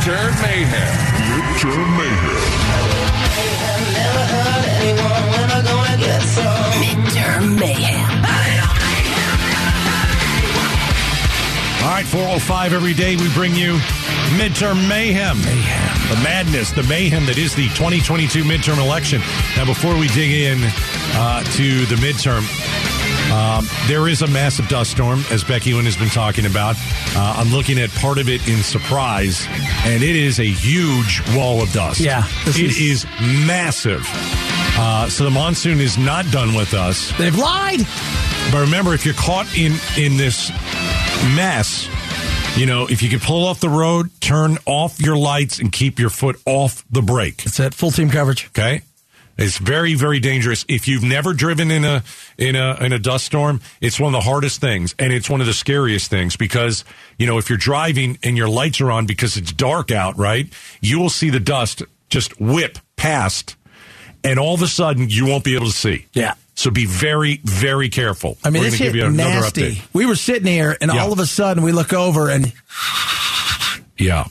Midterm Mayhem. Midterm Mayhem. I have never hurt anyone when I go and get some. Midterm Mayhem. All right, 405 every day we bring you midterm mayhem. Mayhem. The madness, the mayhem that is the 2022 midterm election. Now, before we dig in uh, to the midterm, um, there is a massive dust storm, as Becky Lynn has been talking about. Uh, I'm looking at part of it in surprise, and it is a huge wall of dust. Yeah, it is- is massive. Uh, so the monsoon is not done with us. They've lied. But remember, if you're caught in in this mess, you know, if you can pull off the road, turn off your lights, and keep your foot off the brake. That's it. Full team coverage. Okay, it's very very dangerous. If you've never driven in a in a in a dust storm, it's one of the hardest things, and it's one of the scariest things because you know if you're driving and your lights are on because it's dark out, right? You will see the dust just whip past, and all of a sudden you won't be able to see. Yeah. So be very, very careful. I mean, We're it's gonna hit give you another nasty. update. We were sitting here, and Yeah. all of a sudden, we look over, and Yeah.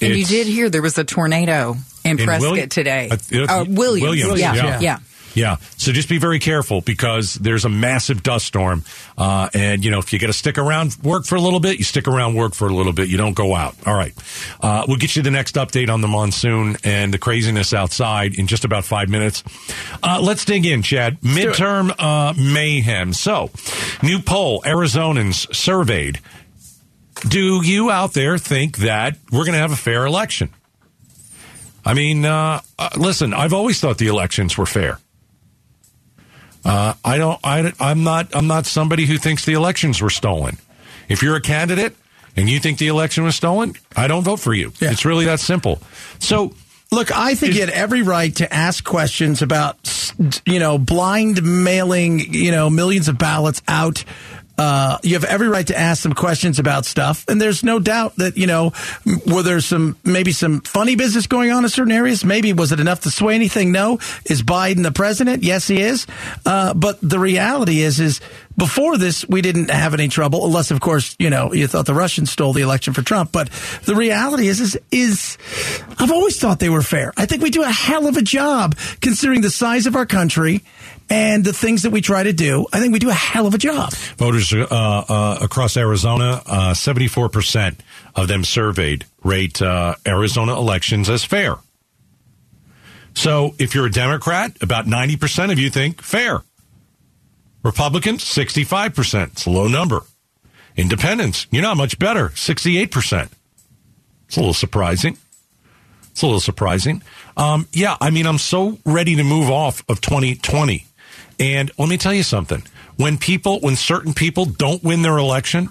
And you did hear there was a tornado in, in Prescott Willi- today. Uh, it- Uh, Williams. Williams, Yeah, yeah. yeah. Yeah. So just be very careful because there's a massive dust storm. Uh, and, you know, if you got to stick around work for a little bit, you stick around work for a little bit. You don't go out. All right. Uh, we'll get you the next update on the monsoon and the craziness outside in just about five minutes. Uh, let's dig in, Chad. Midterm uh, mayhem. So, new poll Arizonans surveyed. Do you out there think that we're going to have a fair election? I mean, uh, uh, listen, I've always thought the elections were fair. Uh, I don't. I, I'm not. I'm not somebody who thinks the elections were stolen. If you're a candidate and you think the election was stolen, I don't vote for you. Yeah. It's really that simple. So look, I think you had every right to ask questions about, you know, blind mailing, you know, millions of ballots out. Uh, you have every right to ask some questions about stuff, and there's no doubt that you know were there some maybe some funny business going on in certain areas. Maybe was it enough to sway anything? No. Is Biden the president? Yes, he is. Uh, but the reality is, is before this we didn't have any trouble, unless of course you know you thought the Russians stole the election for Trump. But the reality is, is is I've always thought they were fair. I think we do a hell of a job considering the size of our country and the things that we try to do. I think we do a hell of a job. voters uh, uh, across Arizona, uh, 74% of them surveyed rate uh, Arizona elections as fair. So if you're a Democrat, about 90% of you think fair. Republicans, 65%. It's a low number. Independents, you're not much better, 68%. It's a little surprising. It's a little surprising. Um, yeah, I mean, I'm so ready to move off of 2020. And let me tell you something. When people, when certain people don't win their election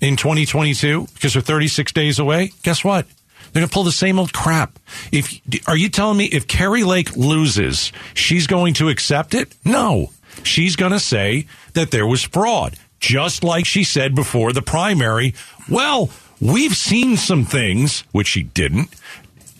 in 2022 because they're 36 days away, guess what? They're going to pull the same old crap. If are you telling me if Kari Lake loses, she's going to accept it? No. She's going to say that there was fraud, just like she said before the primary. Well, we've seen some things which she didn't.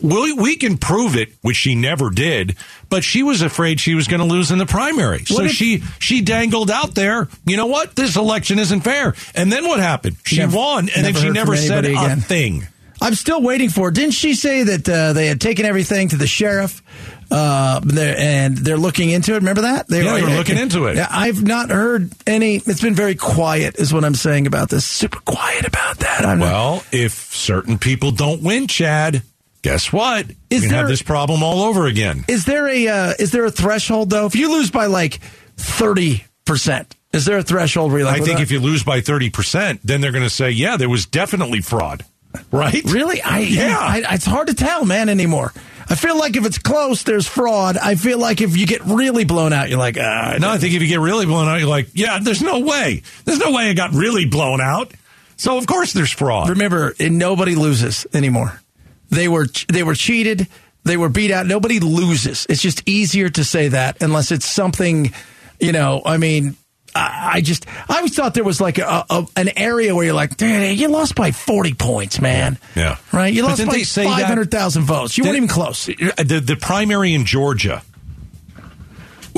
We, we can prove it, which she never did, but she was afraid she was going to lose in the primary. so if- she she dangled out there. You know what? This election isn't fair. And then what happened? She Never- won, and then she never said anybody a thing. I'm still waiting for. Didn't she say that uh, they had taken everything to the sheriff, uh, they're- and they're looking into it? Remember that? Yeah, they were looking into it. Yeah, I've not heard any. It's been very quiet, is what I'm saying about this. Super quiet about that. I'm not- Well, if certain people don't win, Chad, guess what? Is you have this problem all over again. Is there a uh, is there a threshold though? If you lose by like thirty percent, is there a threshold where you're like? I think if you lose by 30%, then they're going to say, yeah, there was definitely fraud. Right? really, I Yeah. I, it's hard to tell, man, anymore. I feel like if it's close, there's fraud. I feel like if you get really blown out, you're like, ah, No, I think if you get really blown out, you're like, yeah, there's no way. There's no way I got really blown out. So, of course, there's fraud. remember, and nobody loses anymore. They were they were cheated. They were beat out. Nobody loses. It's just easier to say that unless it's something, you know. I mean, I, I just I always thought there was like a, a an area where you're like, "Dude, you lost by forty points, man. Yeah. right. You But lost by they say that- five hundred thousand votes. You weren't even close. Uh, the, the primary in Georgia,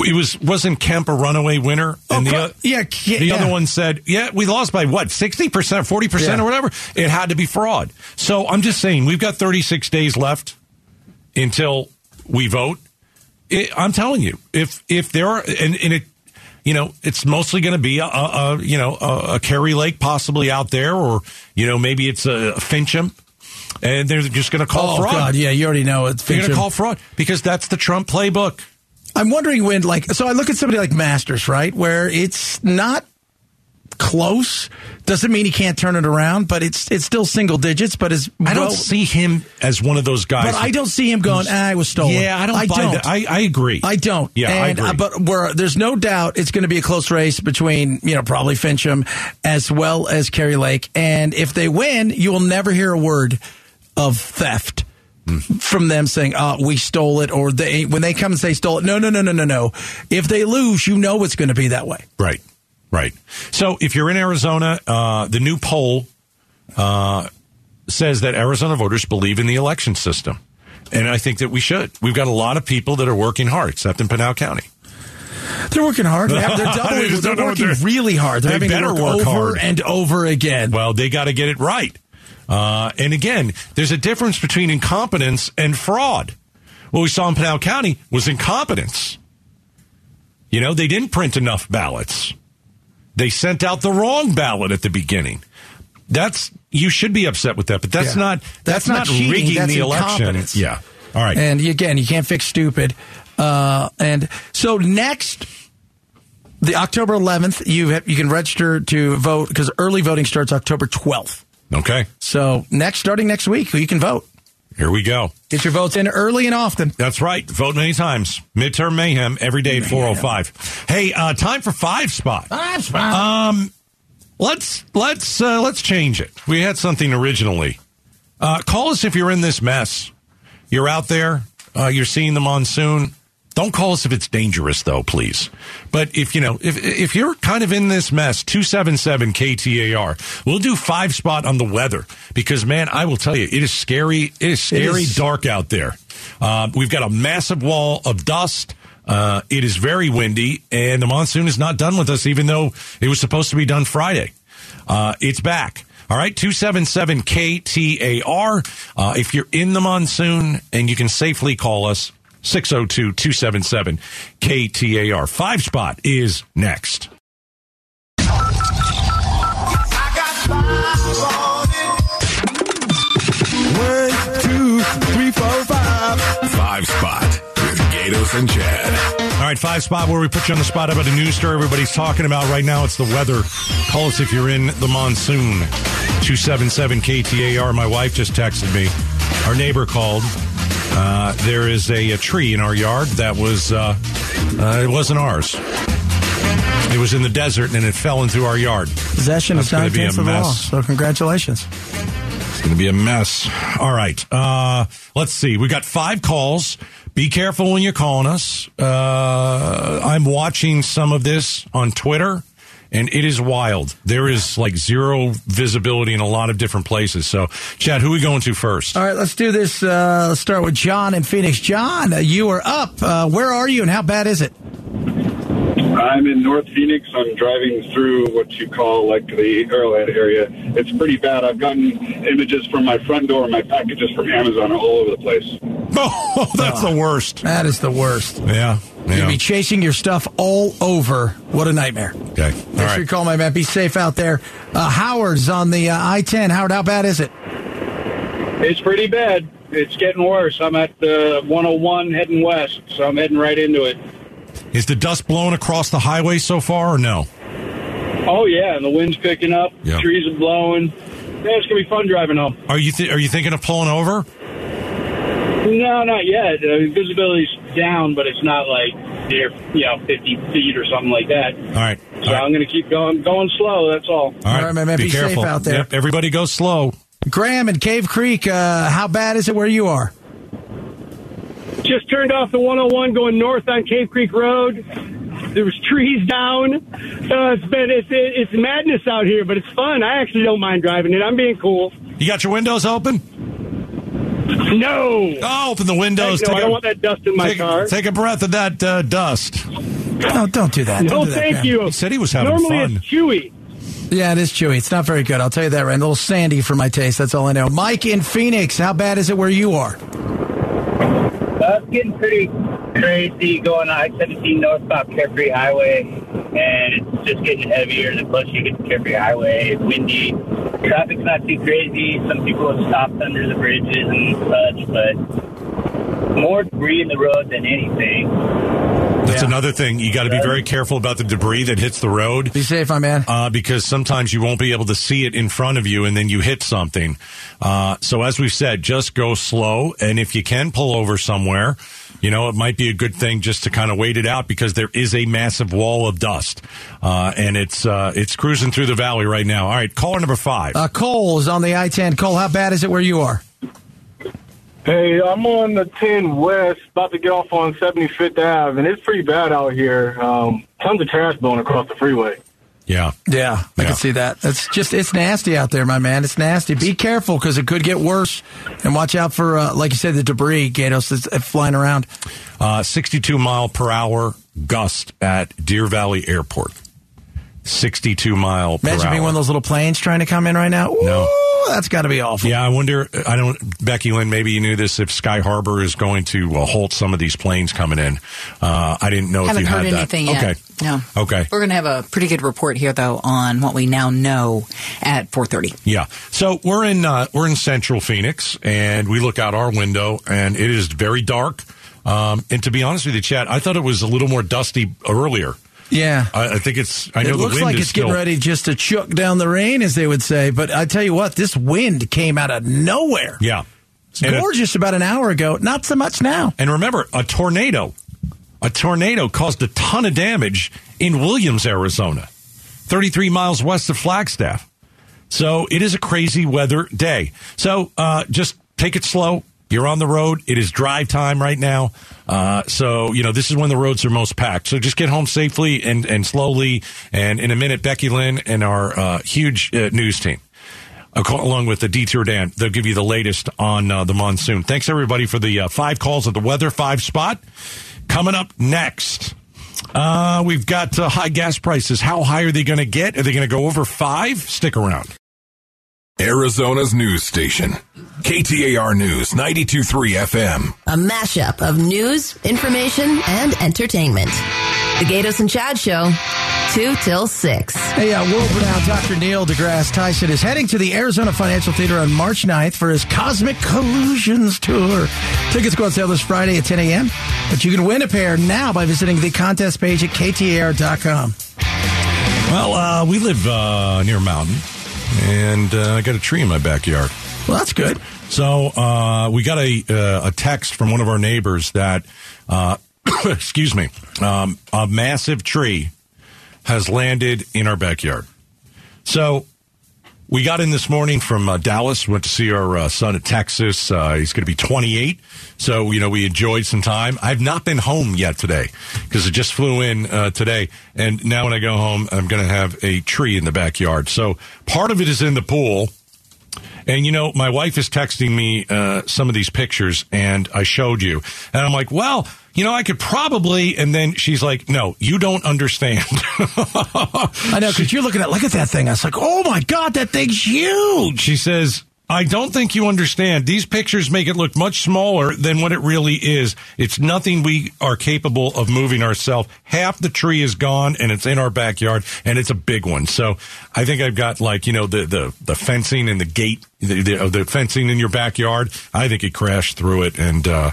it was wasn't Kemp a runaway winner, oh, and the Oh, oth- yeah, the other one said, "Yeah, we lost by what sixty percent, forty percent, or whatever. It had to be fraud." So I'm just saying, we've got 36 days left until we vote. It, I'm telling you, if if there are and, and it, you know, it's mostly going to be a, a, you know a, a Kari Lake possibly out there, or you know maybe it's a Finchem, and they're just going to call Oh fraud. God, yeah, you already know it's They're going to call fraud because that's the Trump playbook. I'm wondering when, like, so I look at somebody like Masters, right, where it's not close. Doesn't mean he can't turn it around, but it's it's still single digits. But is I don't well- see him as one of those guys. But I don't see him going. Ah, I was stolen. Yeah, I don't I buy don't. that. I, I agree. I don't. Yeah, I agree. uh, but where there's no doubt it's going to be a close race between you know probably Finchem as well as Kari Lake, and if they win, you will never hear a word of theft. From them saying, "Oh, we stole it," or they when they come and say stole it. No, no, no, no, no, no. If they lose, you know it's going to be that way. Right, right. So if you're in Arizona, uh, the new poll uh, says that Arizona voters believe in the election system. And I think that we should. We've got a lot of people that are working hard, except in Pinal County. They're working hard. They're, they're doubling. know what working they're- really hard. They're They having to better work, work over hard. and over again. Well, they got to get it right. Uh, and again, there's a difference between incompetence and fraud. What we saw in Pinal County was incompetence. You know, they didn't print enough ballots. They sent out the wrong ballot at the beginning. That's you should be upset with that, but that's Yeah. not that's, That's not not, cheating, rigging that's the election. Yeah. All right. And again, you can't fix stupid. Uh, and so next, the October 11th, you have, you can register to vote because early voting starts October 12th. Okay. So next, starting next week, you can vote. Here we go. Get your votes in early and often. That's right. Vote many times. Midterm mayhem every day at 405. Hey, uh, time for five spot. Five spot. Um, let's let's uh, let's change it. We had something originally. Uh, call us if you're in this mess. You're out there. Uh, you're seeing the monsoon. Don't call us if it's dangerous, though, please. But if you know, if if you're kind of in this mess, two seven seven KTAR. We'll do five spot on the weather because, man, I will tell you, it is scary. It is scary is. dark out there. Uh, we've got a massive wall of dust. Uh, it is very windy, and the monsoon is not done with us, even though it was supposed to be done Friday. Uh, it's back. All right, 277 KTAR. Uh, if you're in the monsoon and you can safely call us, 602 277 KTAR. Five spot is next. One, two, three, four, five. Five spot with Gaydos and Chad. All right, five spot where we put you on the spot about a news story everybody's talking about right now. It's the weather. Call us if you're in the monsoon. 277 KTAR. My wife just texted me. Our neighbor called. Uh, there is a, a tree in our yard that was, uh, uh, it wasn't ours. It was in the desert and it fell into our yard. Possession That's is gonna be a tenths of law. mess. So congratulations. It's going to be a mess. All right. Uh, let's see. We got five calls. Be careful when you're calling us. Uh, I'm watching some of this on Twitter, and it is wild. There is like zero visibility in a lot of different places. So, Chad, who are we going to first? All right, let's do this. Uh, let's start with John in Phoenix. John, uh, you are up. Uh, where are you and how bad is it? I'm in North Phoenix. I'm driving through what you call like the Arrowhead area. It's pretty bad. I've gotten images from my front door, my packages from Amazon are all over the place. Oh, that's the worst. That is the worst. Yeah. You'll be chasing your stuff all over. What a nightmare. Okay. All Thanks for right. your call, my man. Be safe out there. Uh, Howard's on the uh, I-10. Howard, how bad is it? It's pretty bad. It's getting worse. I'm at the 101 heading west, so I'm heading right into it. Is the dust blowing across the highway so far or no? Oh yeah, and the wind's picking up. Yeah. Trees are blowing. Yeah, it's gonna be fun driving home. Are you th- are you thinking of pulling over? No, not yet. Uh, visibility's down, but it's not like near, you know, 50 feet or something like that. All right. So All right. I'm going to keep going, going slow. That's all. All All right, my man, be safe careful. out there. Yep, everybody go slow. Graham in Cave Creek, uh, how bad is it where you are? just turned off the 101 going north on Cave Creek Road. There was trees down. Uh, it's been it's it's madness out here, but it's fun. I actually don't mind driving it. I'm being cool. You got your windows open? No. Oh, open the windows. Heck no, take don't want that dust in my take, car. Take a breath of that uh, dust. No, don't do that. no, Don't do that, thank Graham. you. He said he was having Normally fun. it's chewy. Yeah, it is chewy. It's not very good. I'll tell you that, right? A little sandy for my taste. That's all I know. Mike in Phoenix, how bad is it where you are? Uh, it's getting pretty crazy going on I-17 northbound Carefree Highway, and it's just getting heavier the closer you get to Carefree Highway. It's windy. Traffic's not too crazy. Some people have stopped under the bridges and such, but more debris in the road than anything. That's another thing. You got to be very careful about the debris that hits the road. Be safe, my man. uh, because sometimes you won't be able to see it in front of you and then you hit something. Uh, so as we've said, just go slow. And if you can pull over somewhere, you know, it might be a good thing just to kind of wait it out because there is a massive wall of dust. Uh, and it's, uh, it's cruising through the valley right now. All right. Caller number five. Uh, Cole is on the I-10. Cole, how bad is it where you are? Hey, I'm on the 10 West, about to get off on 75th Ave, and it's pretty bad out here. Um, tons of trash blowing across the freeway. Yeah. Yeah, I Yeah. can see that. It's just, it's nasty out there, my man. It's nasty. Be careful because it could get worse. And watch out for, uh, like you said, the debris, Gaydos, that's uh, flying around. Uh, 62 mile per hour gust at Deer Valley Airport. 62 mile per Imagine hour. being one of those little planes trying to come in right now. No. That's got to be awful. Yeah, I wonder. I don't, Becky Lynn. Maybe you knew this. If Sky Harbor is going to uh, halt some of these planes coming in, uh, I didn't know Haven't if you heard had anything that. yet. Okay. No. Okay. We're going to have a pretty good report here, though, on what we now know at 4:30. Yeah. So we're in uh, we're in Central Phoenix, and we look out our window, and it is very dark. Um, and to be honest with you, Chad, I thought it was a little more dusty earlier. Yeah. I, I think it's. I know it the looks wind like is it's still. getting ready just to chuck down the rain, as they would say. But I tell you what, this wind came out of nowhere. Yeah. It's And, gorgeous about an hour ago. Not so much now. and remember, a tornado, a tornado caused a ton of damage in Williams, Arizona, 33 miles west of Flagstaff. So it is a crazy weather day. So uh, just take it slow. You're on the road. It is drive time right now. Uh, so, you know, this is when the roads are most packed. So just get home safely and, and slowly. And in a minute, Becky Lynn and our uh, huge uh, news team, uh, along with the Detour Dan, they'll give you the latest on uh, the monsoon. Thanks, everybody, for the uh, five calls at the weather five spot. Coming up next. Uh, we've got high gas prices. How high are they going to get? Are they going to go over five? Stick around. Arizona's news station. KTAR News 92.3 FM. A mashup of news, information, and entertainment. The Gaydos and Chad Show, 2 till 6. Hey, uh, world renowned Dr. Neil deGrasse Tyson is heading to the Arizona Financial Theater on March 9th for his Cosmic Collisions Tour. Tickets go on sale this Friday at 10 a.m., but you can win a pair now by visiting the contest page at ktar.com. Well, uh, we live uh, near a mountain, and uh, I got a tree in my backyard. Well, that's good. So uh, we got a uh, a text from one of our neighbors that, uh, excuse me, um, a massive tree has landed in our backyard. So we got in this morning from uh, Dallas. Went to see our uh, son at Texas. Uh, he's going to be 28. So you know we enjoyed some time. I've not been home yet today because it just flew in uh, today. And now when I go home, I'm going to have a tree in the backyard. So part of it is in the pool. And you know, my wife is texting me uh, some of these pictures, and I showed you, and I'm like, well, you know, I could probably. And then she's like, no, you don't understand. I know, because you're looking at, look at that thing. I was like, oh my God, that thing's huge. she says, I don't think you understand. These pictures make it look much smaller than what it really is. It's nothing we are capable of moving ourselves. Half the tree is gone and it's in our backyard and it's a big one. So I think I've got like, you know, the, the, the fencing and the gate, the, the, the fencing in your backyard. I think it crashed through it and, uh,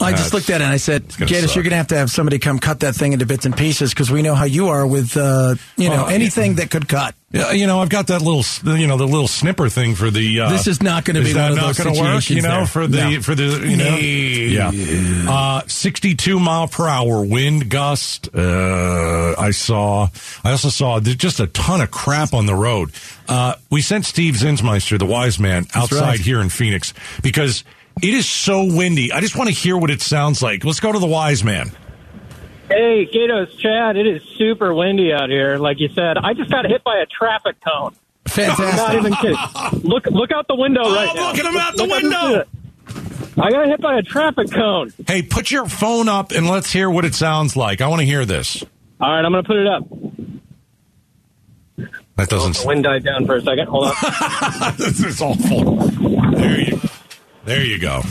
I just uh, looked at it and I said, Gaydos, you're going to have to have somebody come cut that thing into bits and pieces because we know how you are with, uh, you know, Oh, anything that could cut. Yeah, you know, I've got that little, you know, the little snipper thing for the. Uh, This is not gonna be that one of not gonna work. You know, there. for the No. for the you know, yeah, uh, sixty-two mile per hour wind gust. Uh, I saw. I also saw there's just a ton of crap on the road. Uh, we sent Steve Zinsmeister, the wise man, outside right. here in Phoenix because it is so windy. I just want to hear what it sounds like. Let's go to the wise man. Hey, Gaydos, Chad, it is super windy out here. Like you said, I just got hit by a traffic cone. I'm not Fantastic. even kidding. Look, look out the window oh, right Oh, now. look at him out the Look window. into. I got hit by a traffic cone. Hey, put your phone up and let's hear what it sounds like. I want to hear this. All right, I'm going to put it up. That doesn't. Oh, the wind died down for a second. Hold on. this is awful. There you, there you go.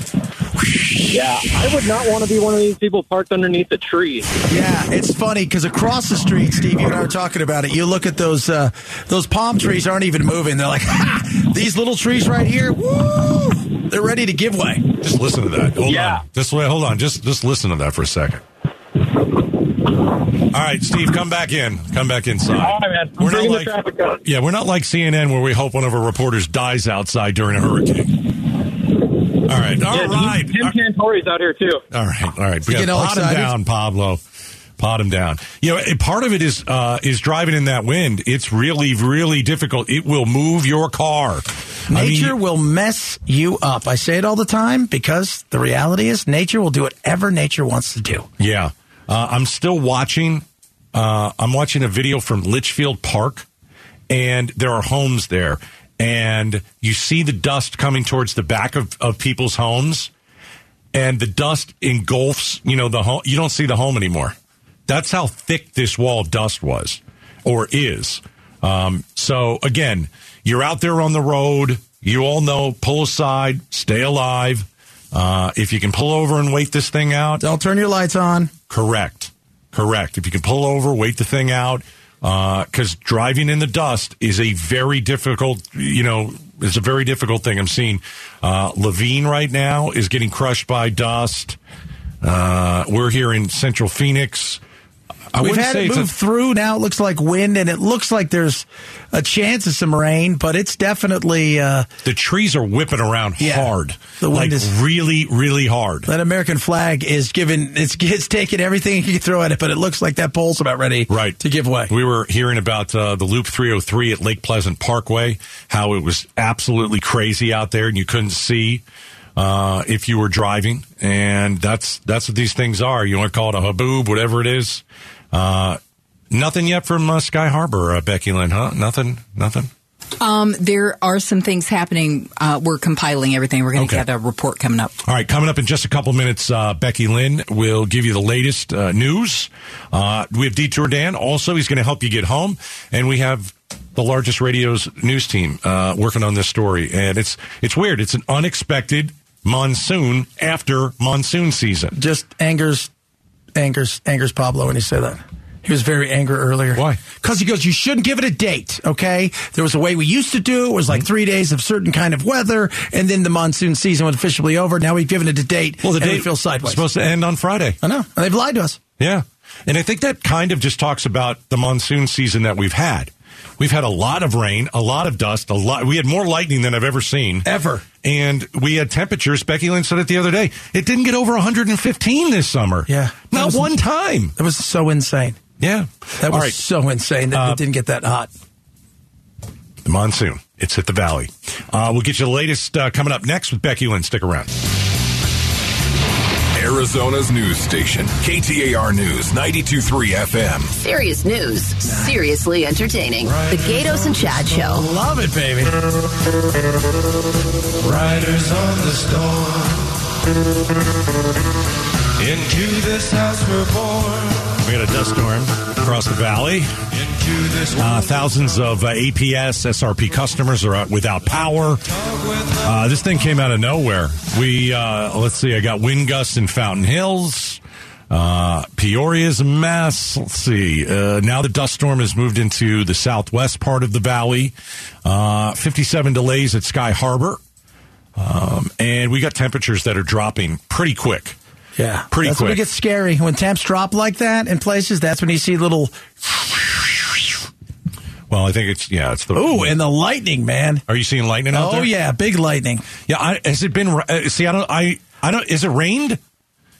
yeah, I would not want to be one of these people parked underneath a tree. Yeah, it's funny because across the street, Steve, you and I were talking about it. You look at those uh, those palm trees aren't even moving. They're like ha, these little trees right here. Woo! They're ready to give way. Just listen to that. Hold Yeah. on. Just wait. Hold on. Just just listen to that for a second. All right, Steve, come back in. Come back inside. All right, man. I'm We're not bringing the like traffic yeah, we're not like CNN where we hope one of our reporters dies outside during a hurricane. All right, all Yeah, right, Jim Cantore's out here too. all right, all right. We getting got all pot him down, Pablo. Pot him down. You know, part of it is uh, is driving in that wind. It's really, really difficult. It will move your car. I mean, Nature will mess you up. I say it all the time because the reality is nature will do whatever nature wants to do. Yeah. Uh, I'm still watching. Uh, I'm watching a video from Litchfield Park, and there are homes there. And you see the dust coming towards the back of, of people's homes, and the dust engulfs, you know, the home. You don't see the home anymore. That's how thick this wall of dust was or is. Um, so, again, you're out there on the road. You all know, pull aside, stay alive. Uh, if you can pull over and wait this thing out, Don't turn your lights on. Correct. Correct. If you can pull over, wait the thing out, because driving in the dust is a very difficult, you know, it's a very difficult thing. I'm seeing uh, Laveen right now is getting crushed by dust. Uh, we're here in Central Phoenix. I We've had it it's a- move through. Now it looks like wind, and it looks like there's a chance of some rain, but it's definitely uh, the trees are whipping around Yeah. hard, The wind like is- really, really hard. that American flag is given. It's it's taking everything you can throw at it, but it looks like that pole's about ready right to give way. We were hearing about uh, the Loop 303 at Lake Pleasant Parkway, how it was absolutely crazy out there, and you couldn't see uh, if you were driving. And that's that's what these things are. You want to call it a haboob, whatever it is. Uh, nothing yet from uh, Sky Harbor, uh, Becky Lynn, huh? Nothing, nothing. Um, there are some things happening. Uh, we're compiling everything. We're going to Okay. get a report coming up. All right, coming up in just a couple minutes, uh, Becky Lynn will give you the latest uh, news. Uh, we have Detour Dan. Also, he's going to help you get home, and we have the largest radio's news team uh, working on this story. And it's it's weird. It's an unexpected monsoon after monsoon season. Just angers, angers, angers Pablo when you say that. He was very angry earlier. Why? Because he goes, you shouldn't give it a date. Okay, there was a way we used to do. It was Mm-hmm. like three days of certain kind of weather, and then the monsoon season was officially over. Now we've given it a date. Well, the we date feel was sideways. supposed to end on Friday. I know, and they've lied to us. Yeah. And I think that kind of just talks about the monsoon season that we've had. We've had a lot of rain, a lot of dust, a lot. We had more lightning than I've ever seen. Ever. And we had temperatures. Becky Lynn said it the other day. It didn't get over 115 this summer. Yeah. Not was- one time. That was so insane. Yeah. That was right. so insane that Uh, it didn't get that hot. The monsoon. It's hit the valley. Uh, we'll get you the latest uh, coming up next with Becky Lynn. Stick around. Arizona's news station, KTAR News 92.3 FM. Serious news, seriously entertaining. The Gaydos and Chad Show. Love it, baby. Riders on the storm. Into this house we're born. We got a dust storm across the valley. Uh, thousands of uh, APS SRP customers are out without power. Uh, this thing came out of nowhere. We uh, let's see. I got wind gusts in Fountain Hills. Uh, Peoria's a mess. Let's see. Uh, now the dust storm has moved into the southwest part of the valley. Uh, 57 delays at Sky Harbor. Um, and we got temperatures that are dropping pretty quick. Yeah, Pretty that's when it gets scary. When temps drop like that in places, that's when you see little Well, I think it's yeah, it's the. ooh, and the lightning, man. Are you seeing lightning out Oh yeah, big lightning. Yeah, I, has it been? Uh, see, I don't. I I don't. Is it rained?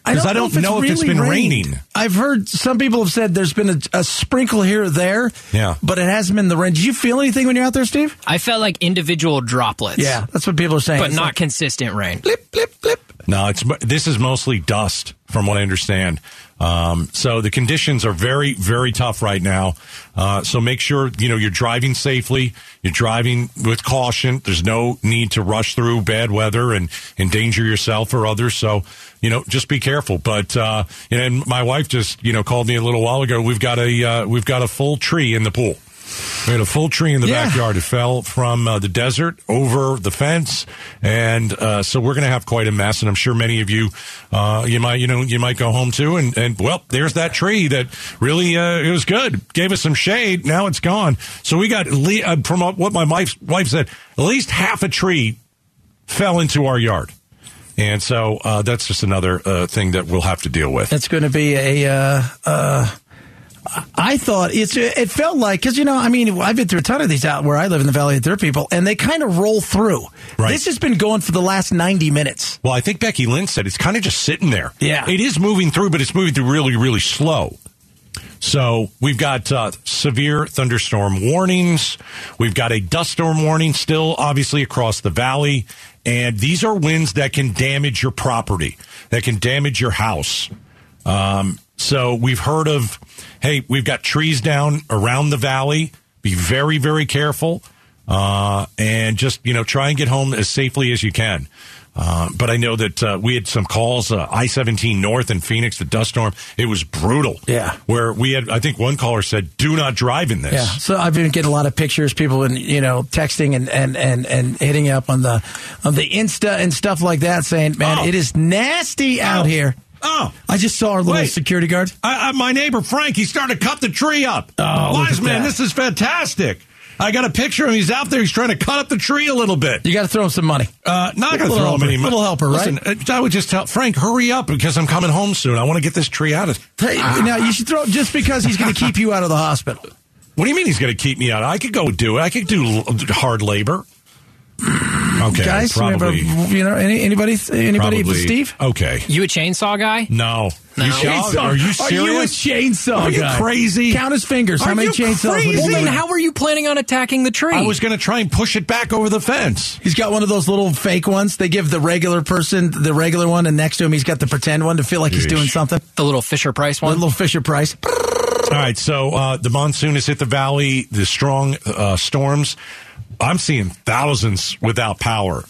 Because I don't know if it's been rained. raining. I've heard some people have said there's been a, a sprinkle here or there. Yeah. but it hasn't been the rain. Did you feel anything when you're out there, Steve? I felt like individual droplets. Yeah, that's what people are saying. But It's not like, consistent rain. blip, blip, blip. No, it's this is mostly dust, from what I understand. Um, so the conditions are very, very tough right now. Uh, so make sure you know you're driving safely. You're driving with caution. There's no need to rush through bad weather and endanger yourself or others. So you know, just be careful. But uh, and my wife just you know called me a little while ago. We've got a uh, we've got a full tree in the pool. We had a full tree in the Yeah. backyard. It fell from uh, the desert over the fence, and uh, so we're going to have quite a mess. And I'm sure many of you, uh, you might, you know, you might go home too. And, and well, there's that tree that really uh, it was good, gave us some shade. Now it's gone. So we got le- uh, from what my wife wife said, at least half a tree fell into our yard. And so uh, that's just another uh, thing that we'll have to deal with. It's going to be a. I thought it's. It felt like because you know, I mean, I've been through a ton of these out where I live in the Valley of Dirt People, and they kind of roll through. Right. This has been going for the last ninety minutes. Well, I think Becky Lynn said it's kind of just sitting there. Yeah. It is moving through, but it's moving through really, really slow. So we've got uh, severe thunderstorm warnings. We've got a dust storm warning still, obviously, across the valley. And these are winds that can damage your property, that can damage your house. Um, so we've heard of, hey, we've got trees down around the valley. Be very, very careful. Uh, and just, you know, try and get home as safely as you can. Uh, but I know that uh, we had some calls, uh, I 17 North in Phoenix, the dust storm. It was brutal. Yeah. Where we had, I think one caller said, do not drive in this. Yeah. So I've been getting a lot of pictures, people and you know texting and and and and hitting up on the on the Insta and stuff like that, saying, "Man, Oh. it is nasty out Oh. here." Oh. I just saw our little Wait. security guard. I, I, my neighbor Frank, he started to cut the tree up. Oh, Wise man, this is fantastic. I got a picture of him. He's out there. He's trying to cut up the tree a little bit. You got to throw him some money. Uh, not going to throw him any mo- Little helper, right? Listen, uh, I would just tell Frank, hurry up because I'm coming home soon. I want to get this tree out of. Hey, now you should throw just because he's going to keep you out of the hospital. What do you mean he's going to keep me out? I could go do it. I could do hard labor. Okay, Guys, we have a- probably. you know, any, anybody, anybody, probably- Steve? Okay. You a chainsaw guy? No. No. You chainsaw? Are you serious? Are you a chainsaw Are you guy? crazy? Count his fingers. How Are many you chainsaws? would he crazy? Well, then how are you planning on attacking the tree? I was going to try and push it back over the fence. He's got one of those little fake ones. They give the regular person the regular one, and next to him he's got the pretend one to feel like he's doing something. the little Fisher Price The one. little Fisher Price. All right, so uh, the monsoon has hit the valley. The strong uh, storms. I'm seeing thousands without power.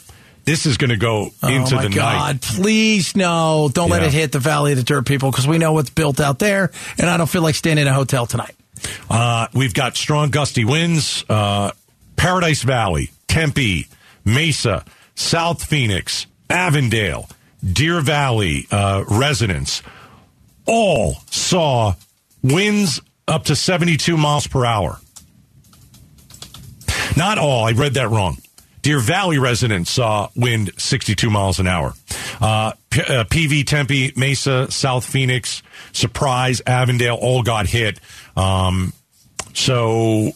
This is going to go into oh my the God! night. Please no! Don't let it hit the Valley of the Dirt people because we know what's built out there, and I don't feel like staying in a hotel tonight. Uh, we've got strong gusty winds. Uh, Paradise Valley, Tempe, Mesa, South Phoenix, Avondale, Deer Valley uh, residents all saw winds up to 72 miles per hour. Not all. I read that wrong. Deer Valley residents saw wind 62 miles an hour. Uh, P- uh, PV, Tempe, Mesa, South Phoenix, Surprise, Avondale all got hit. Um, so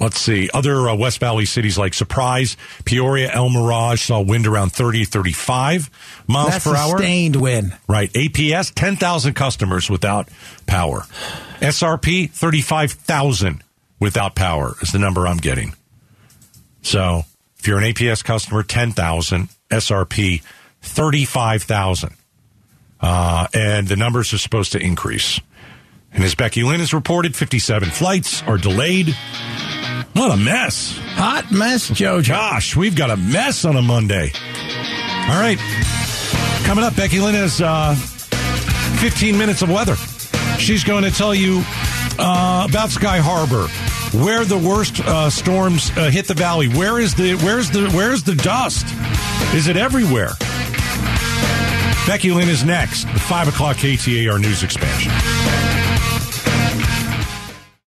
let's see. Other uh, West Valley cities like Surprise, Peoria, El Mirage saw wind around 30, 35 miles That's per hour. sustained win. Right. APS, 10,000 customers without power. SRP, 35,000 without power is the number I'm getting. So if you're an APS customer, 10,000. SRP, 35,000. Uh, and the numbers are supposed to increase. And as Becky Lynn has reported, 57 flights are delayed. What a mess. Hot mess, Joe. Josh, we've got a mess on a Monday. All right. Coming up, Becky Lynn has uh, 15 minutes of weather. She's going to tell you uh, about Sky Harbor, where the worst uh, storms uh, hit the valley. Where is the where's the where's the dust? Is it everywhere? Becky Lynn is next. The five o'clock KTAR news expansion.